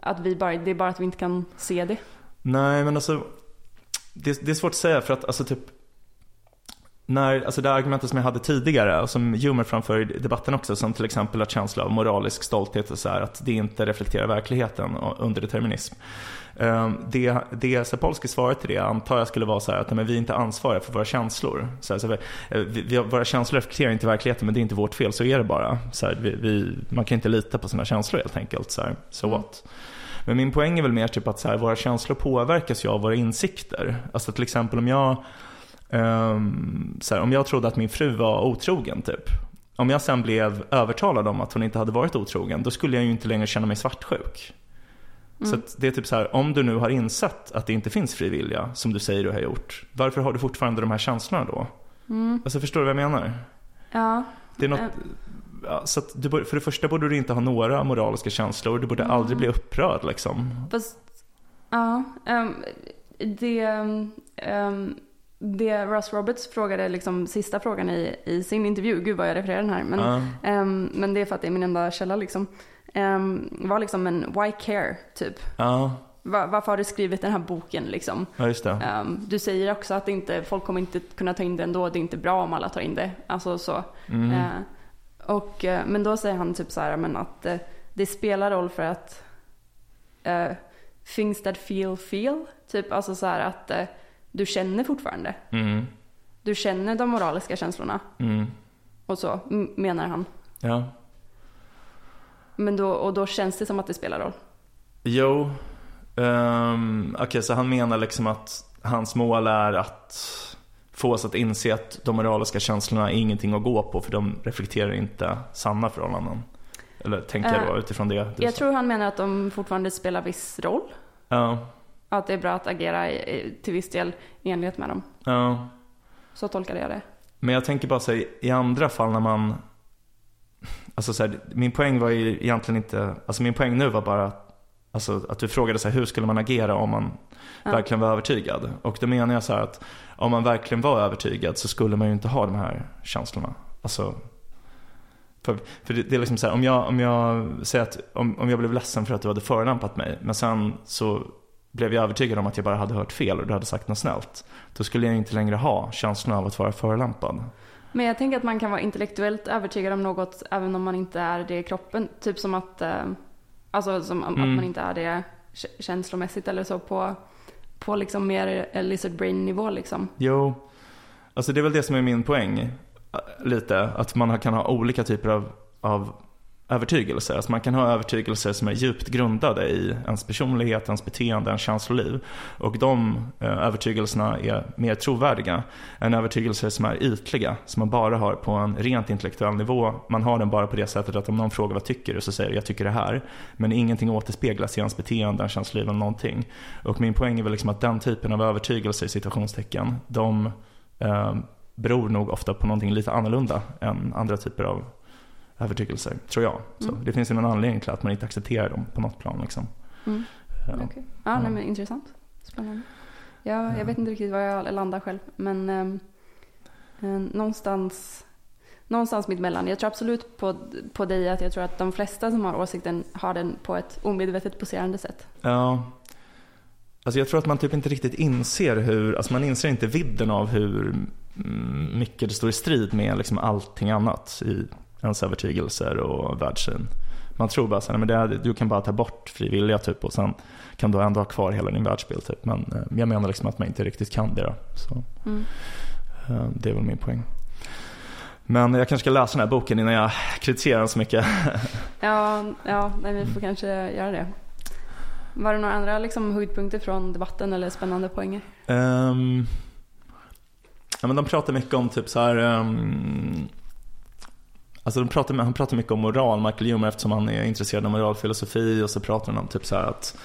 att vi bara, det är bara att vi inte kan se det. Nej, men alltså det, det är svårt att säga för att alltså typ när, alltså det argumentet som jag hade tidigare och som Humer framför i debatten också, som till exempel att känsla av moralisk stolthet och så här, att det inte reflekterar verkligheten och underdeterminism. Ehm, Det, det Sapolsky svarar till det antar jag skulle vara så här att men vi är inte ansvariga för våra känslor. Så här, så här, vi, vi, våra känslor reflekterar inte verkligheten men det är inte vårt fel, så är det bara. Så här, vi, vi, man kan inte lita på sina känslor helt enkelt. Så, här, so Mm. what? Men min poäng är väl mer typ att så våra känslor påverkas ju av våra insikter. Alltså till exempel om jag, ehm, så här, om jag trodde att min fru var otrogen typ. Om jag sen blev övertalad om att hon inte hade varit otrogen, då skulle jag ju inte längre känna mig svartsjuk. Så att det är typ så här, om du nu har insett att det inte finns fri vilja, som du säger du har gjort, varför har du fortfarande de här känslorna då? Alltså förstår du vad jag menar? Ja. Det är något, Eh. ja, så du, för det första borde du inte ha några moraliska känslor, du borde aldrig bli upprörd liksom. Fast, ja. ehm, det, ehm, det Russ Roberts frågade, liksom sista frågan i, i sin intervju, gud vad jag refererar den här, men, Ja. ehm, men det är för att det är min enda källa liksom. ehm, var liksom en why care, typ. Ja, Va, varför har du skrivit den här boken liksom? ja. Ehm, du säger också att inte, folk kommer inte kunna ta in det ändå, det är inte bra om alla tar in det. Alltså så. Mm. Eh, och, eh, men då säger han typ så här, men att eh, det spelar roll för att things that feel feel. Typ alltså så här att du känner fortfarande. Mm. Du känner de moraliska känslorna Mm. och så menar han. Ja. Men då, och då känns det som att det spelar roll. Jo. Um, Okej, så han menar liksom att hans mål är att få oss att inse att de moraliska känslorna är ingenting att gå på för de reflekterar inte sanna förhållanden. Eller tänker jag då Eh, utifrån det Jag tror han menar att de fortfarande spelar viss roll. Ja, Att det är bra att agera i, till viss del i enlighet med dem. ja. Så tolkade jag det. Men jag tänker bara säga i andra fall när man Alltså så här, min poäng var ju egentligen inte Alltså min poäng nu var bara att Alltså att du frågade så här, hur skulle man agera om man Ja. verkligen var övertygad? Och då menar jag så här att om man verkligen var övertygad så skulle man ju inte ha de här känslorna. Alltså för, för det, det är liksom så här, om jag, om jag säger att om, om jag blev ledsen för att du hade förolämpat mig men sen så blev jag övertygad om att jag bara hade hört fel och du hade sagt något snällt. Då skulle jag inte längre ha känslan av att vara förolämpad. Men jag tänker att man kan vara intellektuellt övertygad om något även om man inte är det i kroppen. Typ som att, eh, alltså som att Mm. man inte är det känslomässigt eller så på, på liksom mer eh, lizard brain nivå liksom. Jo, alltså det är väl det som är min poäng. äh, Lite, att man kan ha olika typer av, av övertygelser. Alltså man kan ha övertygelser som är djupt grundade i ens personlighet, ens beteende, ens känsloliv. Och de eh, övertygelserna är mer trovärdiga än övertygelser som är ytliga, som man bara har på en rent intellektuell nivå. Man har den bara på det sättet att om någon frågar vad tycker du så säger du jag tycker det här. Men ingenting återspeglas i ens beteende, ens känsloliv eller någonting. Och min poäng är väl liksom att den typen av övertygelser i situationstecken, de eh, beror nog ofta på någonting lite annorlunda än andra typer av övertygelser, tror jag. Så Mm. Det finns ju någon anledning till att man inte accepterar dem på något plan. Liksom. Mm. Ja. Ja, nej, men intressant. Spännande. Ja, Ja. jag vet inte riktigt var jag landar själv. Men ehm, eh, någonstans, någonstans mitt emellan. Jag tror absolut på, på dig att jag tror att de flesta som har åsikten har den på ett omedvetet poserande sätt. Ja. Alltså jag tror att man typ inte riktigt inser hur, alltså man inser inte vidden av hur mm, mycket det står i strid med liksom allting annat i ens övertygelser och världssyn. Man tror bara så här, men det är, du kan bara ta bort frivilliga typ och sen kan du ändå ha kvar hela din världsbild typ. Men eh, jag menar liksom att man inte riktigt kan det då. Så Mm. eh, det är väl min poäng. Men jag kanske ska läsa den här boken innan jag kritiserar den så mycket. [LAUGHS] Ja, ja nej, vi får kanske göra det. Var det några andra liksom, höjdpunkter från debatten eller spännande poänger? Ehm, Ja, men de pratar mycket om typ så här. ehm, alltså de pratar, han pratar mycket om moral, Michael Humer, eftersom han är intresserad av moralfilosofi. Och så pratar han om typ så här att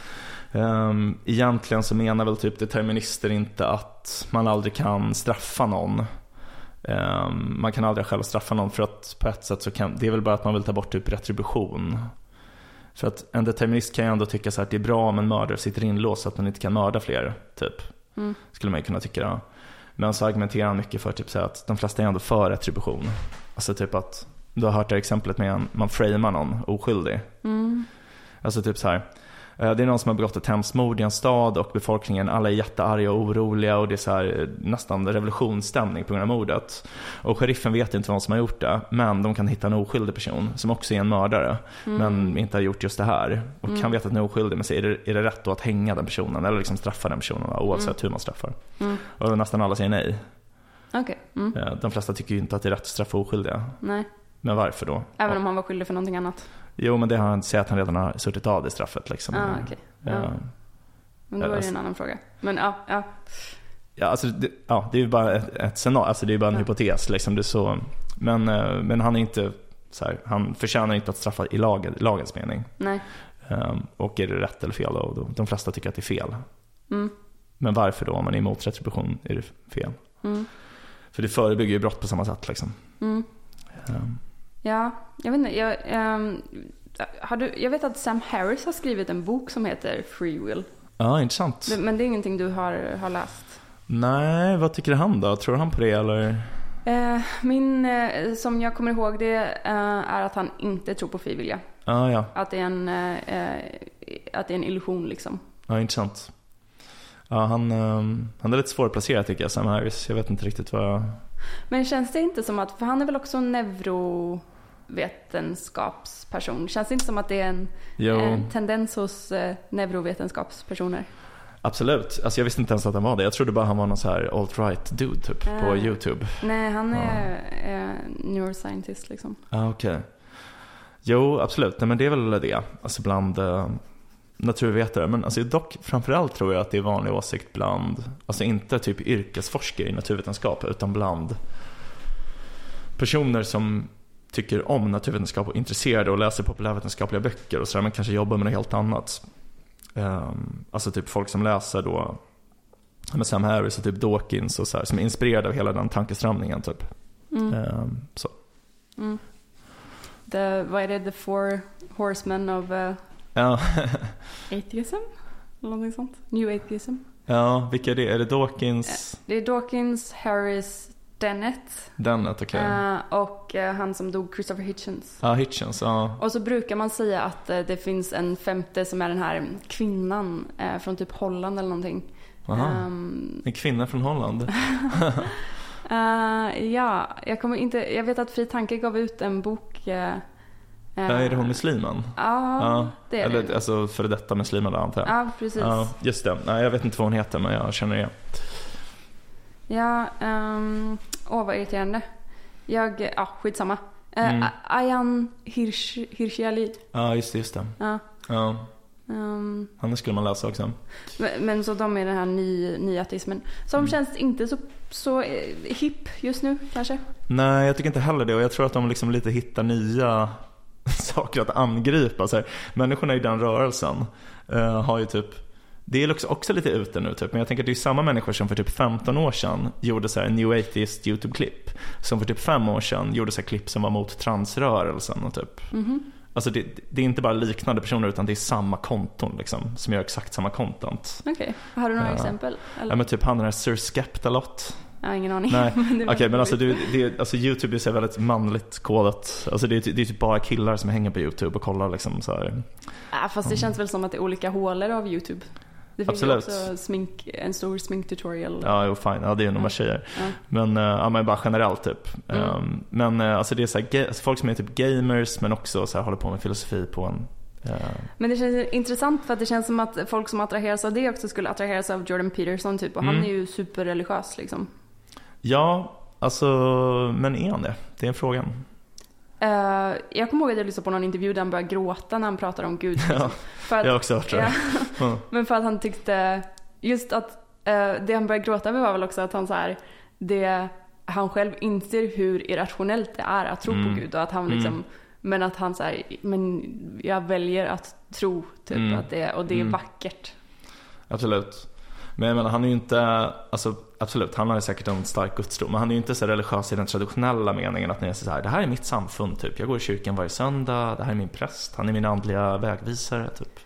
um, egentligen så menar väl typ determinister inte att man aldrig kan straffa någon. Ehm, man kan aldrig själv straffa någon för att på ett sätt så kan, det är väl bara att man vill ta bort typ retribution. För att en determinist kan ju ändå tycka så här att det är bra om en mördare sitter inlåst så att man inte kan mörda fler, typ. Mm. Skulle man ju kunna tycka då. Men så argumenterar han mycket för typ så att de flesta är ändå för retribution. Alltså typ att, du har hört det exemplet med en, man framar någon oskyldig. Mm. Alltså typ så här. eh, Det är någon som har begått ett hemskt mord i en stad och befolkningen, alla är jättearga och oroliga och det är så här, eh, nästan revolutionsstämning på grund av mordet. Och sheriffen vet inte vem som har gjort det, men de kan hitta en oskyldig person som också är en mördare, men inte har gjort just det här. Och kan veta att den är oskyldig, men så är det, är det rätt då att hänga den personen eller liksom straffa den personen oavsett hur man straffar? Mm. Och nästan alla säger nej. Okej. Mm. Eh, De flesta tycker ju inte att det är rätt att straffa oskyldiga. Nej. Men varför då? Även Ja. om han var skyldig för någonting annat. Jo, men det har han säger att han redan har suttit av det straffet liksom. Ah, okej. Ja. Ja. Men då är det Alltså- en annan fråga. Men ja, ja. Ja, alltså, det, ja, det är ju bara ett, ett scenario, alltså det är bara en Ja. hypotes. Liksom, det så, men, eh, men han är inte så här, han förtjänar inte att straffa i lagen, lagens mening. Nej. Ehm, och är det rätt eller fel då? då? De flesta tycker att det är fel. Mm. Men varför då? Om man är emot retribution är det fel. Mm. För det förebygger ju brott på samma sätt liksom. Mm. Ja, jag vet inte. Jag, ehm, har du, jag vet att Sam Harris har skrivit en bok som heter Free Will. Ja, intressant. Men det är ingenting du har, har läst? Nej, vad tycker han då? Tror han på det eller? Eh, min, eh, som jag kommer ihåg det, eh, är att han inte tror på frivilliga. Ja, ja. Att det är en, att det är en illusion liksom. Ja, intressant. Ja, han, ehm, han är lite svårplacerad tycker jag, Sam Harris. Jag vet inte riktigt vad... Men känns det inte som att, för han är väl också en neurovetenskapsperson. Känns det inte som att det är en, en tendens hos eh, neurovetenskapspersoner? Absolut. Alltså jag visste inte ens att han var det. Jag trodde bara han var någon så här alt-right dude typ på Ah. YouTube. Nej, han är eh, neuroscientist liksom. Ah, okej. Jo, absolut. Nej, men det är väl det. Alltså bland eh, naturvetare. Men alltså dock framförallt tror jag att det är vanlig åsikt bland, alltså inte typ yrkesforskare i naturvetenskap, utan bland personer som tycker om naturvetenskap och är intresserade och läser populärvetenskapliga böcker och sådär, men kanske jobbar med något helt annat. Ehm, alltså typ folk som läser då men Sam Harris och typ Dawkins och så här, som är inspirerade av hela den tankeströmningen typ. Mm. Ehm, så. Mm. The, vad är det? The four horsemen of uh, Ja. [LAUGHS] atheism? Eller någonting sånt. New atheism. ja, vilka är det? Är det Dawkins? Det är Dawkins, Harris, Dennett Dennett, okej. eh, och eh, han som dog, Christopher Hitchens. Ja, Hitchens, ja. Och så brukar man säga att eh, det finns en femte som är den här kvinnan eh, från typ Holland eller någonting. Aha. Ehm, En kvinna från Holland. [LAUGHS] eh, ja, jag kommer inte, jag vet att Fri Tanke gav ut en bok. Eh, eh, Ja, är det hon muslimen? Ja, Ja, det är Eller det. alltså före detta muslimen då antar jag. Ja, precis. Ja, just det. Nej, jag vet inte vad hon heter men jag känner det. Ja, um, åh vad irriterande. Jag, ja skitsamma. Uh, Mm. Ayan Hirschiali. Ja, just det, just det. Ja. Ja, Um, henne skulle man läsa också. men, men så de är den här ny, nyateismen. Som Mm. känns inte så, så eh, hipp just nu kanske. Nej, jag tycker inte heller det och jag tror att de liksom lite hittar nya [LAUGHS] saker att angripa. Så här, människorna i den rörelsen eh, har ju typ det är också, också lite ute nu typ, men jag tänker att det är samma människor som för typ 15 år sedan gjorde så här New Atheist YouTube-klipp. Som för typ 5 år sedan gjorde så här klipp som var mot transrörelsen och typ. Mhm. Alltså det, det är inte bara liknande personer utan det är samma konton liksom, som gör exakt samma content. Okej, har du några Ja. exempel? Eller? Ja men typ han den här Sir Skeptalot. Jag har ingen aning. Nej, [LAUGHS] Okej men alltså, roligt. det, alltså YouTube är så väldigt manligt kodat. Alltså det, är det är typ bara killar som hänger på YouTube och kollar liksom så här. Ah, fast det känns väl som att det är olika hålor av YouTube. Det finns Absolut. ju också smink, en stor sminktutorial. Ja, jo fine. Ja, det är nog bara tjejer. Ja. Men, eh, ja, men bara generellt typ. Mm. Ehm, men eh, alltså det är så här, alltså, folk som är typ gamers men också så här, håller på med filosofi på en... eh, Men det känns intressant för att det känns som att folk som attraheras av det också skulle attraheras av Jordan Peterson typ. Och han Mm. är ju superreligiös liksom. Ja, alltså, men är han det? Det är en frågan. Eh, jag kommer ihåg att jag lyssnade på någon intervju där han började gråta när han pratar om Gud. [LAUGHS] Ja, för att, jag har också hört det. [LAUGHS] ja, men för att han tyckte, just att eh, det han började gråta över var väl också att han så här det, han själv inser hur irrationellt det är att tro Mm. på Gud och att han liksom, men att han säger, men jag väljer att tro typ Mm. att det, och det är Mm. vackert. Absolut. Men jag menar, han är ju inte, alltså absolut, han har ju säkert en stark gudstro, men han är ju inte så religiös i den traditionella meningen att ni är så här, det här är mitt samfund typ. Jag går i kyrkan varje söndag, det här är min präst, han är min andliga vägvisare typ.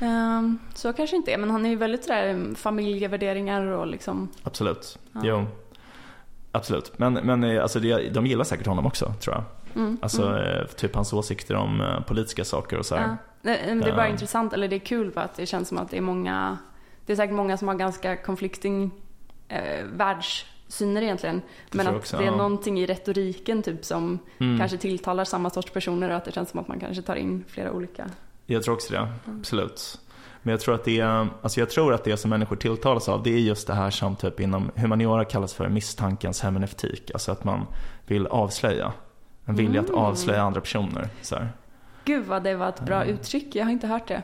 Ehm, så kanske inte är, men han är ju väldigt sådär um, familjevärderingar och liksom, Absolut. Ja. Jo. Absolut. Men, men eh, alltså de gillar säkert honom också, tror jag. mm, Alltså mm. eh, typ hans åsikter om eh, politiska saker och så här. Ja. Det är bara Ja. intressant, eller det är kul för att det känns som att det är många, det är säkert många som har ganska conflicting eh, världssyner egentligen. Det men att också, det är ja. någonting i retoriken typ som Mm. kanske tilltalar samma sorts personer och att det känns som att man kanske tar in flera olika. Jag tror också det, absolut. Men jag tror att det är, alltså jag tror att det som människor tilltalas av, det är just det här som typ inom humaniora kallas för misstankens hermeneutik. Alltså att man vill avslöja. En vilja att Mm. avslöja andra personer. Så här. Gud vad det var ett bra Mm. uttryck, jag har inte hört det.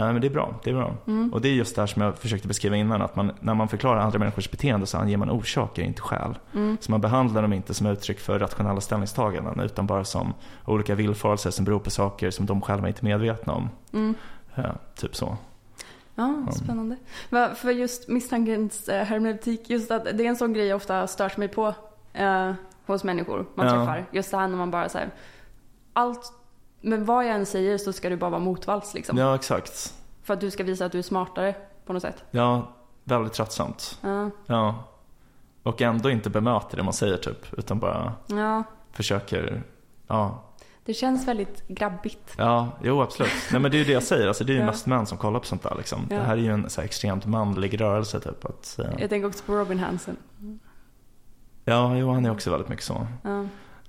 Nej men det är bra, det är bra. Mm. Och det är just det här som jag försökte beskriva innan, att man, när man förklarar andra människors beteende så anger man orsaker, inte skäl. Mm. Så man behandlar dem inte som uttryck för rationella ställningstaganden utan bara som olika villfarelser som beror på saker som de själva inte är medvetna om. Mm. Ja, typ så. Ja, spännande. Va, för just misstankens eh, hermeneutik, just att det är en sån grej jag ofta störs mig på eh, hos människor man Ja. träffar. Just det här när man bara säger allt, men vad jag än säger så ska du bara vara motvalls liksom. Ja, exakt. För att du ska visa att du är smartare på något sätt. Ja, väldigt tröttsamt. Ja, Ja. Och ändå inte bemöter det man säger typ, utan bara ja. försöker, ja. det känns väldigt grabbigt. Ja, jo absolut. Nej men det är ju det jag säger, alltså det är ju Ja. mest män som kollar på sånt där liksom. Ja. Det här är ju en så här, extremt manlig rörelse typ. Att, eh, Jag tänker också på Robin Hansen. ja, jo han är också väldigt mycket så.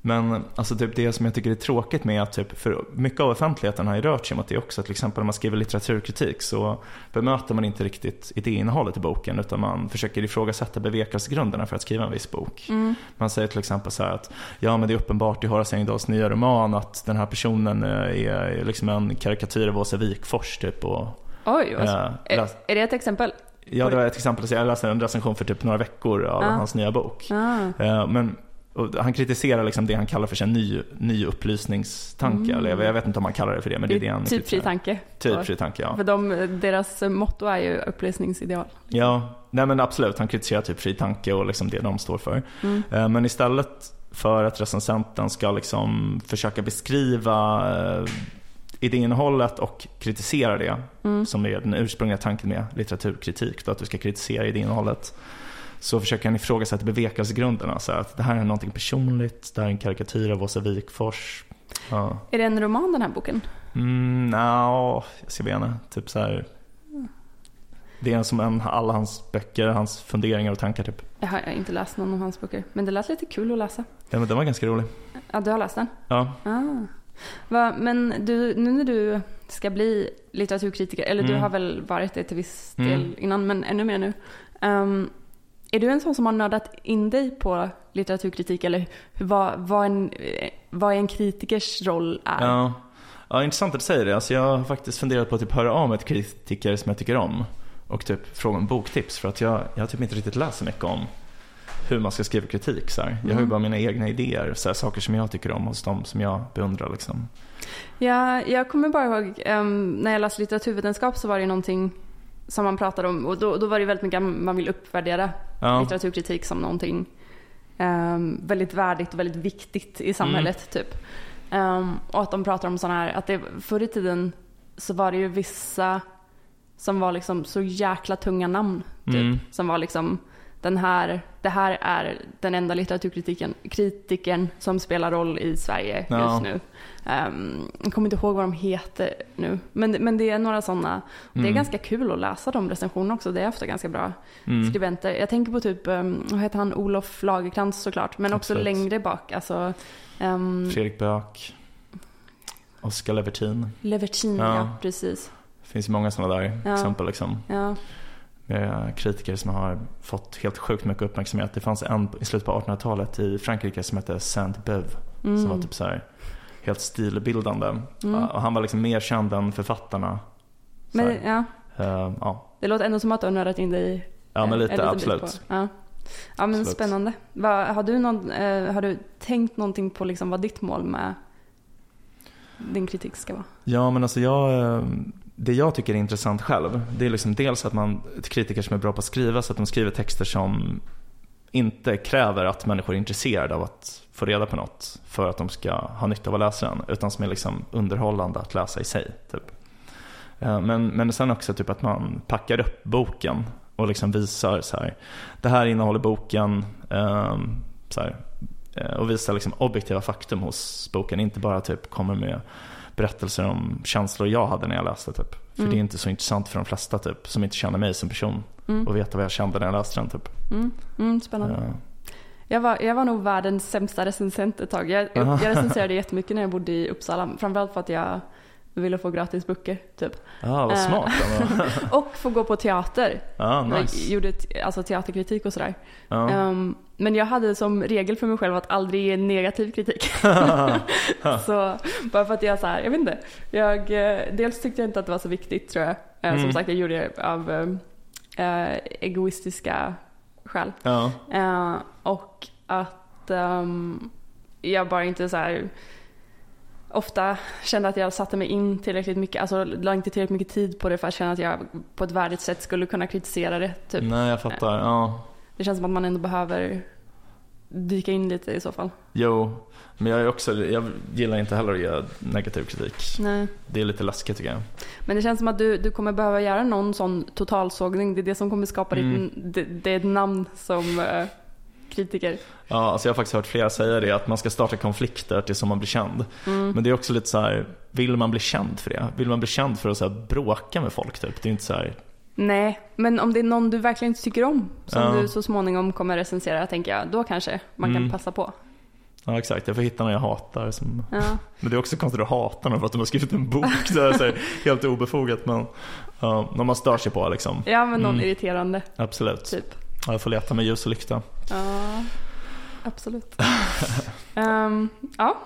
Men alltså typ det som jag tycker är tråkigt med att typ, för mycket av offentligheten har ju rört sig att det är också till exempel när man skriver litteraturkritik så bemöter man inte riktigt idéinnehållet i boken utan man försöker ifrågasätta bevekelsegrunderna för att skriva en viss bok. Mm. Man säger till exempel så här att ja men det är uppenbart i Horace Engdahls nya roman att den här personen eh, är, liksom en karikatyr av Åsa Wikfors typ och Oj, eh, är, är det ett exempel? Ja det var ett exempel, jag läste en recension för typ några veckor av Ja. hans nya bok. Ah. Eh, Men han kritiserar liksom det han kallar för sin ny, ny upplysningstanke. Eller jag, vet inte om han kallar det för det, men det är det han typ fri tanke. Typ fri tanke, ja. För de, deras motto är ju upplysningsideal. Ja, nej men absolut. Han kritiserar typ fri tanke och liksom det de står för. Mm. Eh, Men istället för att recensenten ska liksom försöka beskriva eh, idéinnehållet och kritisera det, Mm. som är den ursprungliga tanken med litteraturkritik, då, att du ska kritisera idéinnehållet, så försöker han ifrågasätta bevekelsegrunderna. Så att det här är någonting personligt, det här är en karikatyr av Åsa Wikfors. Ja. Är det en roman den här boken? Mm, no, jag ska bena. Typ så här. Det är som en, alla hans böcker, hans funderingar och tankar typ. Jag har inte läst någon av hans böcker. Men det lät lite kul att läsa. Ja, men den var ganska rolig. Ja, du har läst den? Ja. Ah. Va, men du, nu när du ska bli litteraturkritiker, eller du Mm. har väl varit det till viss Mm. del innan, men ännu mer nu. Ehm, är du en sån som har nördat in dig på litteraturkritik eller vad, vad, en, vad en kritikers roll är? Ja. ja, intressant att du säger det. Alltså, jag har faktiskt funderat på att typ höra av mig till kritiker som jag tycker om. Och typ fråga om boktips. För att jag, jag har typ inte riktigt läst så mycket om hur man ska skriva kritik. Så här. Jag har ju Mm. bara mina egna idéer. Så här, saker som jag tycker om hos dem som jag beundrar. Liksom. Ja, jag kommer bara ihåg ehm, när jag läste litteraturvetenskap så var det någonting som man pratade om och då, då var det väldigt mycket att man vill uppvärdera Ja. litteraturkritik som någonting ehm, väldigt värdigt och väldigt viktigt i samhället Mm. typ. Ehm, och att de pratar om sådana här, att det, förr i tiden så var det ju vissa som var liksom så jäkla tunga namn typ. Mm. Som var liksom den här, det här är den enda litteraturkritiken kritiken som spelar roll i Sverige Ja. just nu. Um, jag kommer inte ihåg vad de heter nu. Men, men det är några sådana. Det är Mm. ganska kul att läsa de recensionerna också. Det är ofta ganska bra Mm. skribenter. Jag tänker på typ, um, vad heter han, Olof Lagerkrantz såklart. Men också Absolut. längre bak. Alltså, um, Fredrik Böök. Oskar Levertin. Levertin, Ja. ja. precis. Det finns många sådana där Ja. exempel. Liksom. Ja. Med kritiker som har fått helt sjukt mycket uppmärksamhet. Det fanns en i slutet på 1800-talet i Frankrike som hette Saint-Beuve. Som Mm. var typ så här helt stilbildande. Mm. Och han var liksom mer känd än författarna. Men ja, Eh, ja. det låter ändå som att du har nördat in dig ja, men eh, lite bit absolut. Ja. Ja men Absolut. spännande. Va, har, du någon, eh, har du tänkt någonting på liksom vad ditt mål med din kritik ska vara? Ja, men alltså jag, eh, det jag tycker är intressant själv, det är liksom dels att man, kritiker som är bra på att skriva, så att de skriver texter som inte kräver att människor är intresserade av att få reda på något för att de ska ha nytta av att läsa den, utan som är liksom underhållande att läsa i sig. Typ. Eh, men, men sen också typ att man packar upp boken och liksom visar så här, det här innehåller boken, ehm, så här, eh, och visar liksom objektiva faktum hos boken, inte bara typ kommer med berättelser om känslor jag hade när jag läste typ. För Mm. det är inte så intressant för de flesta typ, som inte känner mig som person Mm. och veta vad jag kände när jag läste den typ. Mm. Mm, spännande. Eh, Jag, var, jag var nog världens sämsta recensent ett tag. Jag, jag recenserade jättemycket när jag bodde i Uppsala. Framförallt för att jag ville få gratis böcker typ. Ja, vad Eh. smart. [LAUGHS] Och få gå på teater. Jag nice. gjorde te- alltså teaterkritik och sådär. Ja. Ehm, men jag hade som regel för mig själv att aldrig ge negativ kritik. [LAUGHS] [LAUGHS] så bara för att jag så här, jag vet inte. Jag, eh, dels tyckte jag inte att det var så viktigt tror jag. Eh, Som Mm. sagt, jag gjorde det av eh, egoistiska skäl. Eh, och att ehm, jag bara inte så här ofta kände att jag satte mig in tillräckligt mycket, alltså la inte tillräckligt mycket tid på det för att känna att jag på ett värdigt sätt skulle kunna kritisera det. Typ. Nej, jag fattar. Ja. Det känns som att man ändå behöver dyka in lite i så fall. Jo, men jag är också, jag gillar inte heller att ge negativ kritik. Nej. Det är lite läskigt tycker jag. Men det känns som att du, du kommer behöva göra någon sån totalsågning. Det är det som kommer skapa Mm. ditt, det, det är ett namn som eh, kritiker. Ja, alltså jag har faktiskt hört flera säga det, att man ska starta konflikter tills man blir känd. Mm. Men det är också lite så här, vill man bli känd för det? Vill man bli känd för att så här bråka med folk typ? Det är inte så här, Nej, men om det är någon du verkligen inte tycker om som Ja. du så småningom kommer recensera, tänker jag, då kanske man Mm. kan passa på. ja exakt, jag får hitta någon jag hatar. Som... Ja. [LAUGHS] Men det är också konstigt att hata någon för att de har skrivit en bok. [LAUGHS] Så här, så här, helt obefogat men ja, någon man stör sig på liksom. Ja, men någon Mm. irriterande, Absolut. typ. Ja, jag får leta med ljus och lykta. Ja, absolut. [LAUGHS] Ehm, ja.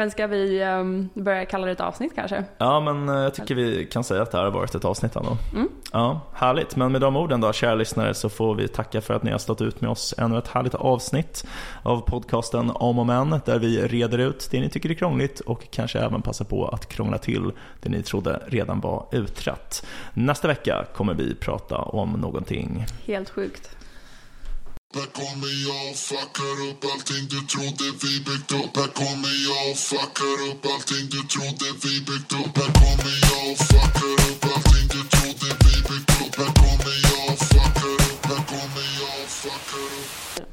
Men ska vi ehm, börja kalla det ett avsnitt kanske? Ja, men eh, jag tycker vi kan säga att det här har varit ett avsnitt ändå. Mm. Ja, härligt. Men med de orden då, kära lyssnare, så får vi tacka för att ni har stått ut med oss ännu ett härligt avsnitt av podcasten Om och Men, där vi reder ut det ni tycker är krångligt och kanske även passar på att krångla till det ni trodde redan var utrett. Nästa vecka kommer vi prata om någonting Helt sjukt. Här kommer jag och fuckar upp allting du trodde vi byggt upp. Här kommer jag och fuckar upp allting du trodde vi byggt upp. Här kommer jag och fuckar upp allting du trodde vi byggt upp. Här kommer jag och fuckar upp, här kommer jag och fuckar upp.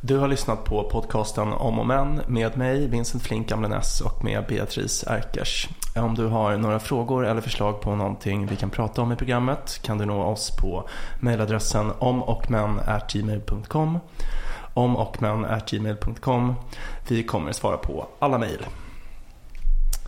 Du har lyssnat på podcasten Om och Men med mig, Vincent Flink Amlenäs och med Beatrice Erkers. Om du har några frågor eller förslag på någonting vi kan prata om i programmet kan du nå oss på mejladressen omochmän.gmail.com omochmän.gmail.com Vi kommer svara på alla mejl.